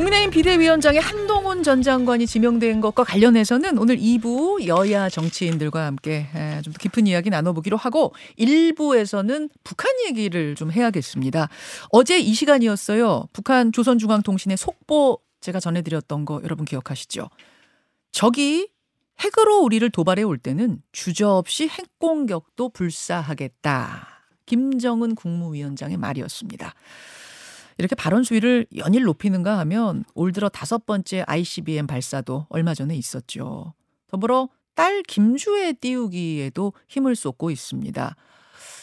국민의힘 비대위원장에 한동훈 전 장관이 지명된 것과 관련해서는 오늘 2부 여야 정치인들과 함께 좀 더 깊은 이야기 나눠보기로 하고 1부에서는 북한 얘기를 좀 해야겠습니다. 어제 이 시간이었어요. 북한 조선중앙통신의 속보 제가 전해드렸던 거 여러분 기억하시죠? 적이 핵으로 우리를 도발해 올 때는 주저없이 핵공격도 불사하겠다. 김정은 국무위원장의 말이었습니다. 이렇게 발언 수위를 연일 높이는가 하면 올 들어 다섯 번째 ICBM 발사도 얼마 전에 있었죠. 더불어 딸 김주의 띄우기에도 힘을 쏟고 있습니다.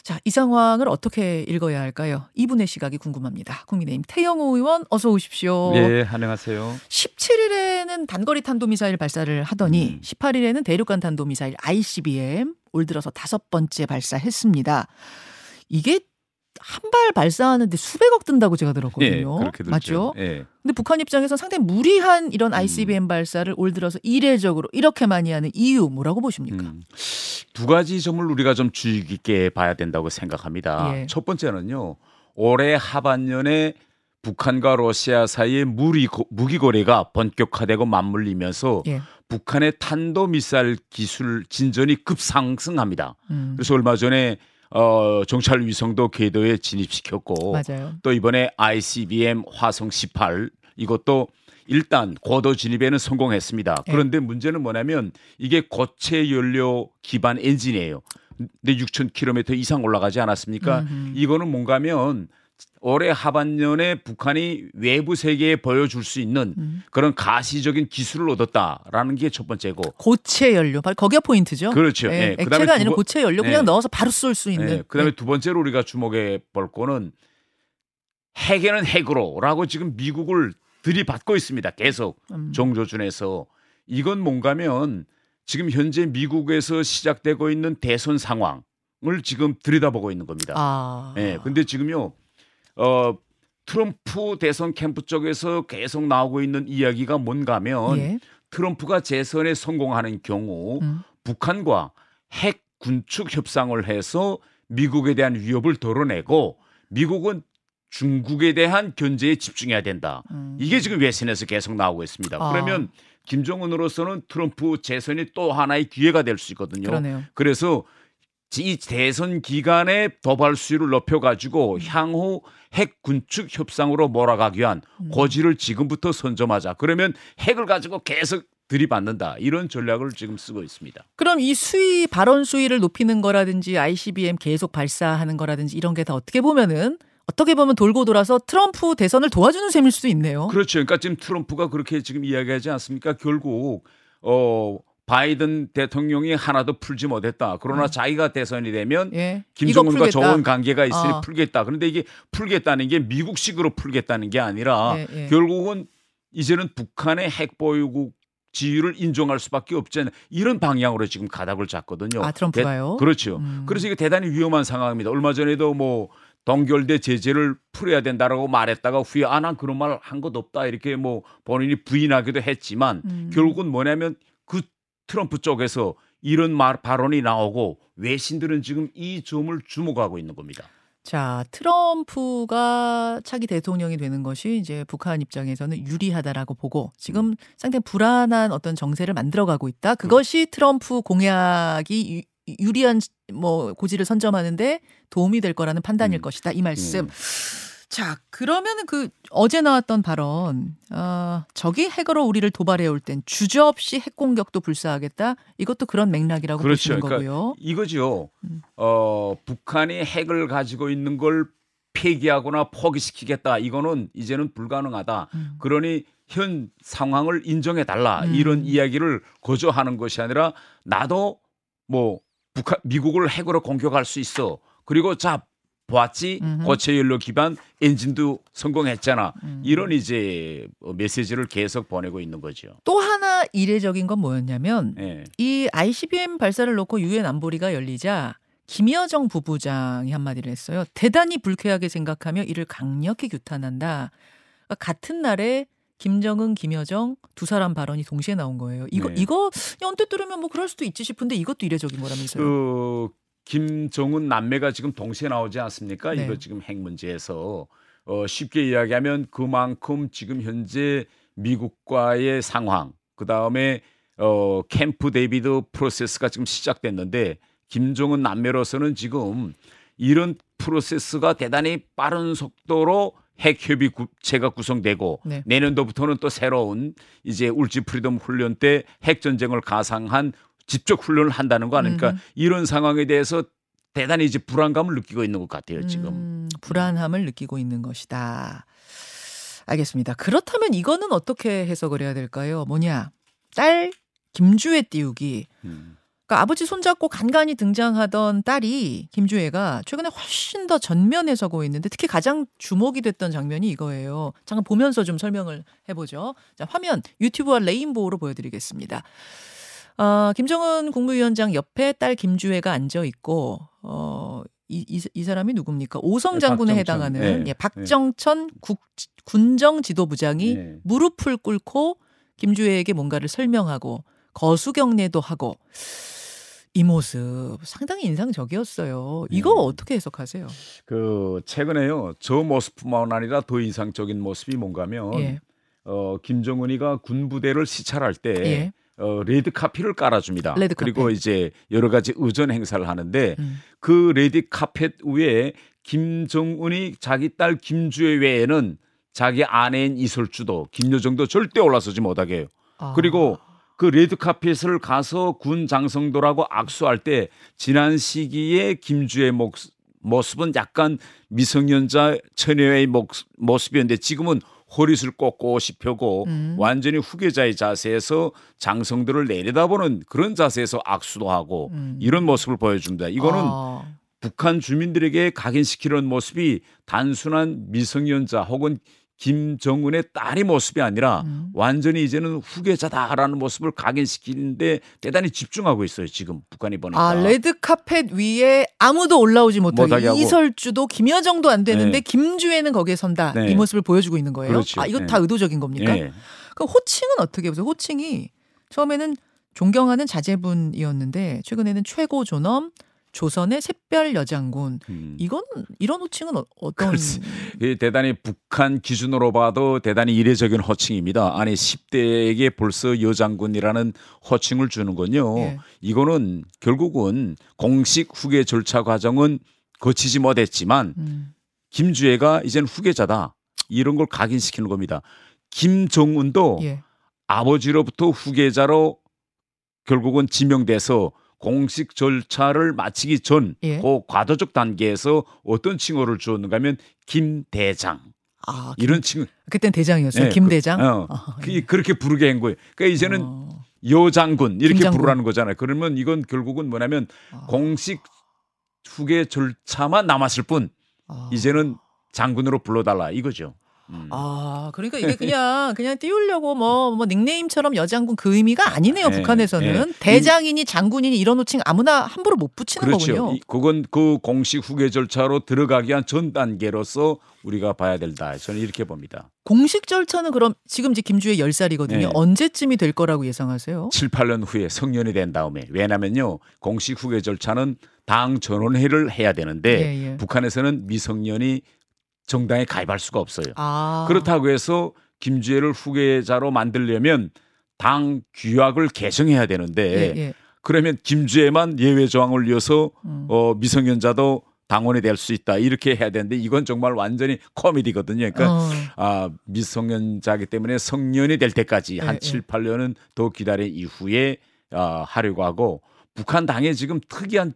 자, 이 상황을 어떻게 읽어야 할까요? 이분의 시각이 궁금합니다. 국민의힘 태영호 의원 어서 오십시오. 네, 안녕하세요. 17일에는 단거리 탄도미사일 발사를 하더니 음. 18일에는 대륙간 탄도미사일 ICBM 올 들어서 다섯 번째 발사했습니다. 이게 한 발 발사하는데 수백억 든다고 제가 들었거든요. 네, 맞죠? 네. 근데 북한 입장에서 상당히 무리한 이런 ICBM 음. 발사를 올 들어서 이례적으로 이렇게 많이 하는 이유 뭐라고 보십니까? 음. 두 가지 점을 우리가 좀 주의 깊게 봐야 된다고 생각합니다. 예. 첫 번째는요. 올해 하반년에 북한과 러시아 사이의 무리, 무기 거래가 본격화되고 맞물리면서 예. 북한의 탄도 미사일 기술 진전이 급상승합니다. 음. 그래서 얼마 전에 어, 정찰 위성도 궤도에 진입시켰고 맞아요. 또 이번에 ICBM 화성 18 이것도 일단 고도 진입에는 성공했습니다. 네. 그런데 문제는 뭐냐면 이게 고체 연료 기반 엔진이에요. 근데 6,000km 이상 올라가지 않았습니까? 음흠. 이거는 뭔가면 올해 하반년에 북한이 외부 세계에 보여줄 수 있는 음. 그런 가시적인 기술을 얻었다라는 게 첫 번째고 고체 연료 바로 거기가 포인트죠. 그렇죠. 네. 네. 액체가 아니라 고체 연료 그냥 네. 넣어서 바로 쏠 수 있는. 네. 그다음에 두 번째로 우리가 주목해 볼 거는 핵에는 핵으로라고 지금 미국을 들이받고 있습니다. 계속 음. 종조준에서 이건 뭔가면 지금 현재 미국에서 시작되고 있는 대선 상황을 지금 들여다보고 있는 겁니다. 아. 네. 근데 지금요. 어 트럼프 대선 캠프 쪽에서 계속 나오고 있는 이야기가 뭔가면 예. 트럼프가 재선에 성공하는 경우 음. 북한과 핵 군축 협상을 해서 미국에 대한 위협을 덜어내고 미국은 중국에 대한 견제에 집중해야 된다. 음. 이게 지금 외신에서 계속 나오고 있습니다. 아. 그러면 김정은으로서는 트럼프 재선이 또 하나의 기회가 될 수 있거든요. 그러네요. 그래서 이 대선 기간에 도발 수위를 높여가지고 음. 향후 핵 군축 협상으로 몰아가기 위한 음. 고지를 지금부터 선점하자. 그러면 핵을 가지고 계속 들이받는다 이런 전략을 지금 쓰고 있습니다. 그럼 이 수위 발언 수위를 높이는 거라든지 ICBM 계속 발사하는 거라든지 이런 게 다 어떻게 보면은 어떻게 보면 돌고 돌아서 트럼프 대선을 도와주는 셈일 수도 있네요. 그렇죠. 그러니까 지금 트럼프가 그렇게 지금 이야기하지 않습니까? 결국 어 바이든 대통령이 하나도 풀지 못했다. 그러나 음. 자기가 대선이 되면 예. 김정은과 좋은 관계가 있으니 어. 풀겠다. 그런데 이게 풀겠다는 게 미국식으로 풀겠다는 게 아니라 예, 예. 결국은 이제는 북한의 핵 보유국 지위를 인정할 수밖에 없지 않은 이런 방향으로 지금 가닥을 잡거든요. 아 트럼프가요? 대, 그렇죠. 음. 그래서 이게 대단히 위험한 상황입니다. 얼마 전에도 뭐 동결대 제재를 풀어야 된다라고 말했다가 후에 아 난 그런 말 한 것 없다 이렇게 뭐 본인이 부인하기도 했지만 음. 결국은 뭐냐면 그 트럼프 쪽에서 이런 말 발언이 나오고 외신들은 지금 이 점을 주목하고 있는 겁니다. 자, 트럼프가 차기 대통령이 되는 것이 이제 북한 입장에서는 유리하다라고 보고 지금 음. 상당히 불안한 어떤 정세를 만들어가고 있다. 그것이 트럼프 공약이 유, 리한 뭐 고지를 선점하는데 도움이 될 거라는 판단일 음. 것이다. 이 말씀. 음. 자, 그러면은 그 어제 나왔던 발언, 어, 적이 핵으로 우리를 도발해 올 땐 주저 없이 핵 공격도 불사하겠다. 이것도 그런 맥락이라고 그렇죠. 보시는 그러니까 거고요. 이거죠. 음. 어, 북한이 핵을 가지고 있는 걸 폐기하거나 포기시키겠다. 이거는 이제는 불가능하다. 음. 그러니 현 상황을 인정해 달라. 음. 이런 이야기를 거저하는 것이 아니라 나도 뭐 북한 미국을 핵으로 공격할 수 있어. 그리고 자 보았지 고체 연료 기반 엔진도 성공했잖아. 음. 이런 이제 메시지를 계속 보내고 있는 거죠. 또 하나 이례적인 건 뭐였냐면 네. 이 ICBM 발사를 놓고 유엔 안보리가 열리자 김여정 부부장이 한마디를 했어요. 대단히 불쾌하게 생각하며 이를 강력히 규탄한다. 그러니까 같은 날에 김정은, 김여정 두 사람 발언이 동시에 나온 거예요. 이거 네. 이거 언뜻 들으면 뭐 그럴 수도 있지 싶은데 이것도 이례적인 거라면서요. 그 김정은 남매가 지금 동시에 나오지 않습니까? 네. 이거 지금 핵 문제에서 어, 쉽게 이야기하면 그만큼 지금 현재 미국과의 상황, 그 다음에 어, 캠프 데이비드 프로세스가 지금 시작됐는데 김정은 남매로서는 지금 이런 프로세스가 대단히 빠른 속도로 핵협의 구체가 구성되고 네. 내년도부터는 또 새로운 이제 을지 프리덤 훈련 때 핵전쟁을 가상한 직접 훈련을 한다는 거 아닙니까? 음. 이런 상황에 대해서 대단히 이제 불안감을 느끼고 있는 것 같아요, 지금. 음, 불안함을 느끼고 있는 것이다. 알겠습니다. 그렇다면 이거는 어떻게 해석을 해야 될까요? 뭐냐? 딸 김주애 띄우기. 음. 그러니까 아버지 손잡고 간간히 등장하던 딸이 김주애가 최근에 훨씬 더 전면에 서고 있는데 특히 가장 주목이 됐던 장면이 이거예요. 잠깐 보면서 좀 설명을 해보죠. 자, 화면 유튜브와 레인보우로 보여드리겠습니다. 어, 김정은 국무위원장 옆에 딸 김주혜가 앉아 있고 어, 이, 이, 이 사람이 누굽니까? 오성 네, 장군에 네, 해당하는 네, 예, 박정천 네. 국, 군정 지도부장이 네. 무릎을 꿇고 김주혜에게 뭔가를 설명하고 거수경례도 하고 이 모습 상당히 인상적이었어요. 이거 네. 어떻게 해석하세요? 그 최근에요. 저 모습뿐만 아니라 더 인상적인 모습이 뭔가면 예. 어, 김정은이가 군부대를 시찰할 때 예. 어, 레드 카펫을 깔아줍니다. 레드 그리고 이제 여러 가지 의전 행사를 하는데 음. 그 레드 카펫 위에 김정은이 자기 딸 김주애 외에는 자기 아내인 리설주도 김여정도 절대 올라서지 못하게 해요. 아. 그리고 그 레드 카펫을 가서 군 장성들하고 악수할 때 지난 시기에 김주애 목, 모습은 약간 미성년자 처녀의 목, 모습이었는데 지금은 허리를 꼿꼿이 펴고 음. 완전히 후계자의 자세에서 장성들을 내려다보는 그런 자세에서 악수도 하고 음. 이런 모습을 보여줍니다. 이거는 아. 북한 주민들에게 각인시키는 모습이 단순한 미성년자 혹은 김정은의 딸의 모습이 아니라 음. 완전히 이제는 후계자다라는 모습을 각인시키는데 대단히 집중하고 있어요. 지금 북한이 보니까. 아 레드 카펫 위에 아무도 올라오지 못하게 이설주도 김여정도 안 되는데 네. 김주혜는 거기에 선다 네. 이 모습을 보여주고 있는 거예요. 그렇지. 아 이거 네. 다 의도적인 겁니까? 네. 그럼 호칭은 어떻게 보세요? 호칭이 처음에는 존경하는 자제분이었는데 최근에는 최고 존엄 조선의 샛별 여장군. 음. 이건 이런 호칭은 어, 어떤? 대단히 북한 기준으로 봐도 대단히 이례적인 호칭입니다. 아니 10대에게 벌써 여장군이라는 호칭을 주는군요. 예. 이거는 결국은 공식 후계 절차 과정은 거치지 못했지만 음. 김주애가 이젠 후계자다 이런 걸 각인시키는 겁니다. 김정은도 예. 아버지로부터 후계자로 결국은 지명돼서 공식 절차를 마치기 전, 예. 그 과도적 단계에서 어떤 칭호를 주었는가 하면 김대장. 아, 이런 칭호. 그땐 대장이었어요. 네, 김대장. 그, 어, 아, 예. 그 렇게 부르게 한 거예요. 그러니까 이제는 어. 여장군 이렇게 김장군. 부르라는 거잖아요. 그러면 이건 결국은 뭐냐면 아. 공식 후계 절차만 남았을 뿐 아. 이제는 장군으로 불러달라 이거죠. 음. 아, 그러니까 이게 그냥 그냥 띄우려고 뭐, 뭐 닉네임처럼 여장군 그 의미가 아니네요. 네, 북한에서는 네. 대장이니 장군이니 이런 호칭 아무나 함부로 못 붙이는 그렇죠. 거군요. 그건 그 공식 후계 절차로 들어가기 위한 전 단계로서 우리가 봐야 된다. 저는 이렇게 봅니다. 공식 절차는 그럼 지금 이제 김주혜 10살이거든요. 네. 언제쯤이 될 거라고 예상하세요? 7, 8년 후에 성년이 된 다음에. 왜냐면요. 공식 후계 절차는 당 전원회를 해야 되는데 예, 예. 북한에서는 미성년이 정당에 가입할 수가 없어요. 아. 그렇다고 해서 김주혜를 후계자로 만들려면 당 규약을 개정해야 되는데 예, 예. 그러면 김주혜만 예외 조항을 이어서 음. 어, 미성년자도 당원이 될 수 있다 이렇게 해야 되는데 이건 정말 완전히 코미디거든요. 그러니까 어. 아, 미성년자기 때문에 성년이 될 때까지 한 예, 7, 예. 8년은 더 기다린 이후에 아, 하려고 하고 북한 당에 지금 특이한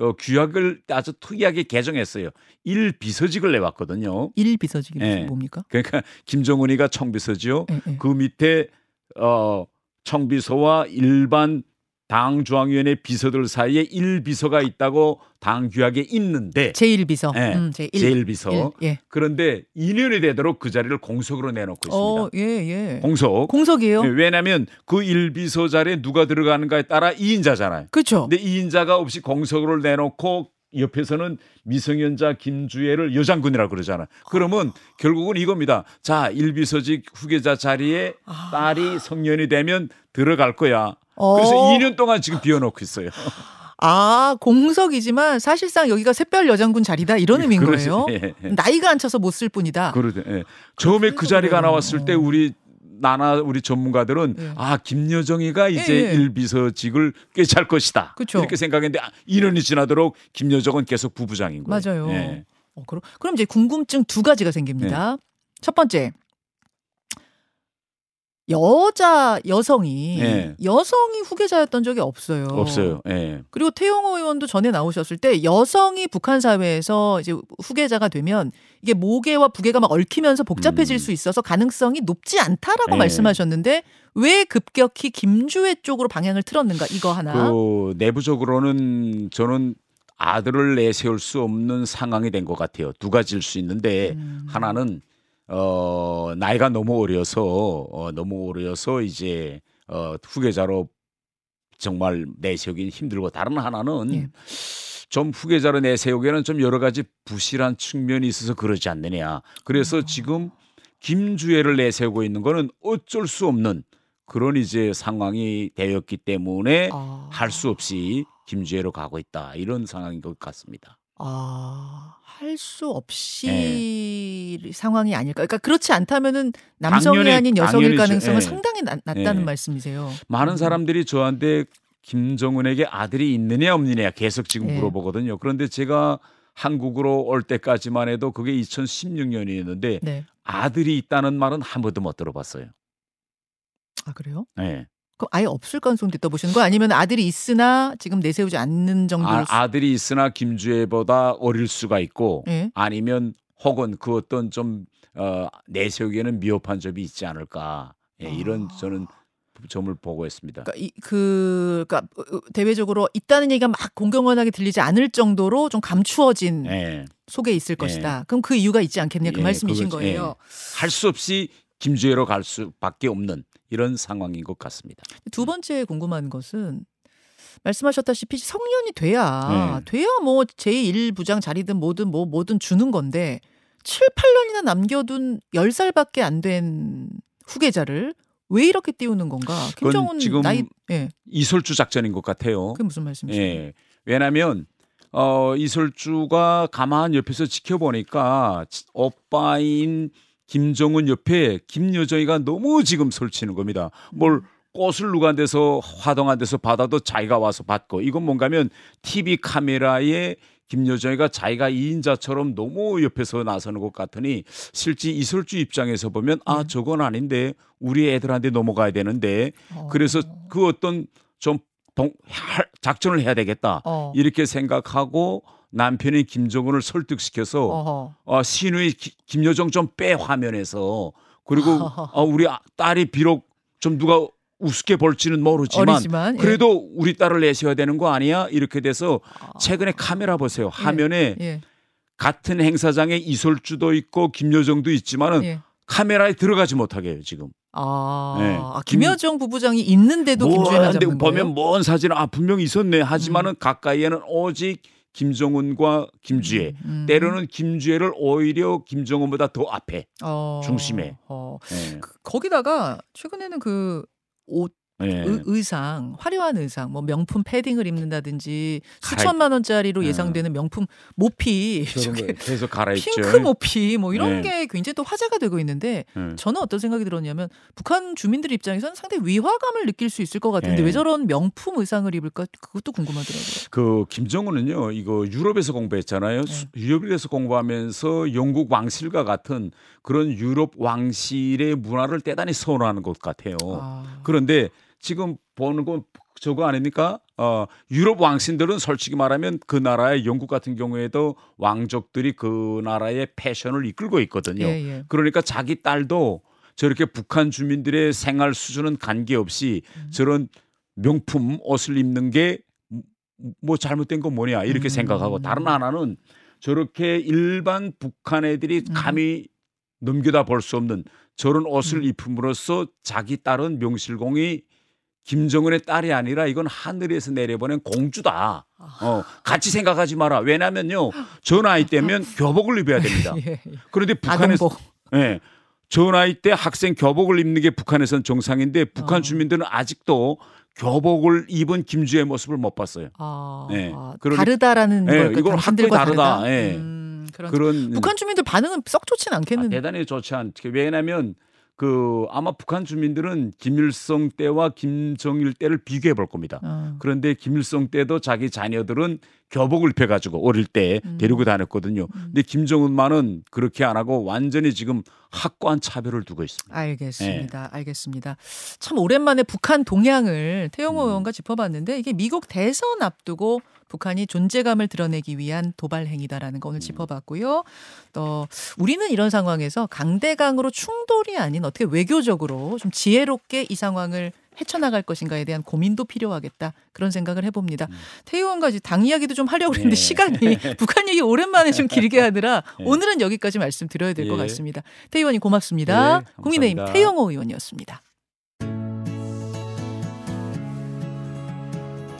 어, 규약을 아주 특이하게 개정했어요. 일 비서직을 내왔거든요. 일 비서직이 네. 뭡니까? 그러니까 김정은이가 청비서지요. 네, 네. 그 밑에 어 청비서와 일반 당 중앙위원회 비서들 사이에 일비서가 있다고 당 규약에 있는데 제1비서. 네, 음, 제1. 비서 예. 그런데 2년이 되도록 그 자리를 공석으로 내놓고 있습니다. 어, 예, 예. 공석. 공석이에요? 네, 왜냐하면 그 1비서 자리에 누가 들어가는가에 따라 2인자잖아요. 그렇죠. 근데 2인자가 없이 공석으로 내놓고 옆에서는 미성년자 김주혜를 여장군이라고 그러잖아. 그러면 아. 결국은 이겁니다. 자, 1비서직 후계자 자리에 아. 딸이 성년이 되면 들어갈 거야. 어. 그래서 2년 동안 지금 비워놓고 있어요. 아 공석이지만 사실상 여기가 샛별 여장군 자리다 이런 의미인 그러지, 거예요. 예, 예. 나이가 안 차서 못 쓸 뿐이다. 그러죠. 예. 처음에 그 자리가 나왔을 때 어. 우리 나나 우리 전문가들은 예. 아 김여정이가 이제 예, 예. 일비서직을 꿰찰 것이다 그쵸. 이렇게 생각했는데 아, 2년이 지나도록 김여정은 계속 부부장인 거예요. 맞아요. 예. 어, 그럼, 그럼 이제 궁금증 두 가지가 생깁니다. 네. 첫 번째. 여자 여성이 예. 여성이 후계자였던 적이 없어요. 없어요. 예. 그리고 태용호 의원도 전에 나오셨을 때 여성이 북한 사회에서 이제 후계자가 되면 이게 모계와 부계가 막 얽히면서 복잡해질 음. 수 있어서 가능성이 높지 않다라고 예. 말씀하셨는데 왜 급격히 김주혜 쪽으로 방향을 틀었는가 이거 하나. 그 내부적으로는 저는 아들을 내세울 수 없는 상황이 된 것 같아요. 두 가지일 수 있는데 음. 하나는 어 나이가 너무 어려서 어 너무 어려서 이제 어 후계자로 정말 내세우기 힘들고 다른 하나는 예. 좀 후계자로 내세우기에는 좀 여러 가지 부실한 측면이 있어서 그러지 않느냐. 그래서 아. 지금 김주혜를 내세우고 있는 거는 어쩔 수 없는 그런 이제 상황이 되었기 때문에 아. 할수 없이 김주혜로 가고 있다 이런 상황인 것 같습니다. 아, 할 수 없이 상황이 아닐까. 그러니까 그렇지 않다면은 남성이 당연히- 아닌 여성일. 가능성은 예. 상당히 낮, 낮다는 예. 말씀이세요. 많은 음. 사람들이 저한테 김정은에게 아들이 있느냐 없느냐 계속 지금 예. 물어보거든요. 그런데 제가 한국으로 올 때까지만 해도 그게 2016년이었는데 네. 아들이 있다는 말은 한 번도 못 들어봤어요. 아, 그래요? 네. 그럼 아예 없을 가능성도 있다 보시는 거 아니면 아들이 있으나 지금 내세우지 않는 정도로 아, 아들이 있으나 김주혜보다 어릴 수가 있고 예. 아니면 혹은 그 어떤 좀 어, 내세우기에는 미흡한 점이 있지 않을까 예, 이런 아. 저는 점을 보고 있습니다. 그러니까 이, 그 그러니까 대외적으로 있다는 얘기가 막 공경원하게 들리지 않을 정도로 좀 감추어진 예. 속에 있을 것이다. 그럼 그 이유가 있지 않겠냐 그 예, 말씀이신 그거죠. 예. 거예요. 할 수 없이 김주혜로 갈 수밖에 없는 이런 상황인 것 같습니다. 두 번째 궁금한 것은 말씀하셨다시피 성년이 돼야 네. 돼야 뭐 제1부장 자리든 뭐든 뭐 뭐든 주는 건데 7, 8년이나 남겨둔 10살밖에 안 된 후계자를 왜 이렇게 띄우는 건가? 김정은 지금 나이 예. 이설주 작전인 것 같아요. 그게 무슨 말씀이세요? 예. 왜냐하면 어, 이설주가 가만 옆에서 지켜보니까 치- 오빠인 김정은 옆에 김여정이가 너무 지금 설치는 겁니다. 뭘 꽃을 누구한테서 화동 한 데서 받아도 자기가 와서 받고 이건 뭔가면 TV 카메라에 김여정이가 자기가 이인자처럼 너무 옆에서 나서는 것 같으니 실제 이설주 입장에서 보면 아 네. 저건 아닌데 우리 애들한테 넘어가야 되는데 어. 그래서 그 어떤 좀 동- 할- 작전을 해야 되겠다 어. 이렇게 생각하고 남편인 김정은을 설득시켜서 어허. 어, 신우이 기- 김여정 좀 빼 화면에서 그리고 어, 우리 아- 딸이 비록 좀 누가 우습게 볼지는 모르지만 어리지만 예. 그래도 우리 딸을 내세워야 되는 거 아니야 이렇게 돼서 아. 최근에 카메라 보세요 화면에 예. 같은 행사장에 이솔주도 있고 김여정도 있지만은 예. 카메라에 들어가지 못하게 해요 지금. 아, 네. 아, 김여정 부부장이 있는데도 하는데 잡는 보면? 음. 먼 사진 아 분명 있었네 하지만은 가까이에는 오직 김정은과 김주혜 음. 때로는 김주혜를 오히려 김정은보다 더 앞에 어, 중심에. 어. 예. 그, 거기다가 최근에는 그 옷, 예. 의, 의상, 화려한 의상, 뭐 명품 패딩을 입는다든지 수천만 원짜리로 예. 예상되는 명품 모피, 계속 갈아입죠. 핑크 모피 뭐 이런 네. 게 굉장히 또 화제가 되고 있는데 예. 저는 어떤 생각이 들었냐면 북한 주민들 입장에서는 상당히 위화감을 느낄 수 있을 것 같은데 네. 왜 저런 명품 의상을 입을까 그것도 궁금하더라고요. 그 김정은은요 이거 유럽에서 공부했잖아요. 네. 수- 유럽에서 공부하면서 영국 왕실과 같은 그런 유럽 왕실의 문화를 대단히 선호하는 것 같아요. 아. 그런데 지금 보는 건 저거 아닙니까? 어, 유럽 왕신들은 솔직히 말하면 그 나라의 영국 같은 경우에도 왕족들이 그 나라의 패션을 이끌고 있거든요. 예, 예. 그러니까 자기 딸도 저렇게 북한 주민들의 생활 수준은 관계없이 음. 저런 명품 옷을 입는 게 뭐 잘못된 건 뭐냐 이렇게 음. 생각하고 다른 하나는 저렇게 일반 북한 애들이 음. 감히 넘겨다 볼 수 없는 저런 옷을 음. 입힘으로써 자기 딸은 명실공히 김정은의 딸이 아니라 이건 하늘에서 내려보낸 공주다. 아. 어, 같이 생각하지 마라. 왜냐면요. 저 나이 때면 교복을 입어야 됩니다. 예, 예. 그런데 북한에서. 예. 저 나이 때 학생 교복을 입는 게 북한에선 정상인데 북한 어. 주민들은 아직도 교복을 입은 김주의 모습을 못 봤어요. 아, 네. 그러니, 다르다라는 네, 걸 이건 확실히 다르다. 네. 음, 그런 북한 주민들 반응은 썩 좋지는 않겠는데. 아, 대단히 좋지 않게 왜냐하면 그 아마 북한 주민들은 김일성 때와 김정일 때를 비교해 볼 겁니다. 어. 그런데 김일성 때도 자기 자녀들은 교복을 입혀 가지고 어릴 때 음. 데리고 다녔거든요. 음. 근데 김정은만은 그렇게 안 하고 완전히 지금 확고한 차별을 두고 있습니다. 알겠습니다. 네. 알겠습니다. 참 오랜만에 북한 동향을 태영호 음. 의원과 짚어봤는데 이게 미국 대선 앞두고 북한이 존재감을 드러내기 위한 도발 행위다라는 거 오늘 음. 짚어봤고요. 또 우리는 이런 상황에서 강대강으로 충돌이 아닌 어떻게 외교적으로 좀 지혜롭게 이 상황을 헤쳐나갈 것인가에 대한 고민도 필요하겠다 그런 생각을 해봅니다. 음. 태의원과 당 이야기도 좀 하려고 했는데 네. 시간이 북한 얘기 오랜만에 좀 길게 하느라 네. 오늘은 여기까지 말씀드려야 될것 네. 같습니다. 태의원님 고맙습니다. 네, 국민의힘 태영호 의원이었습니다.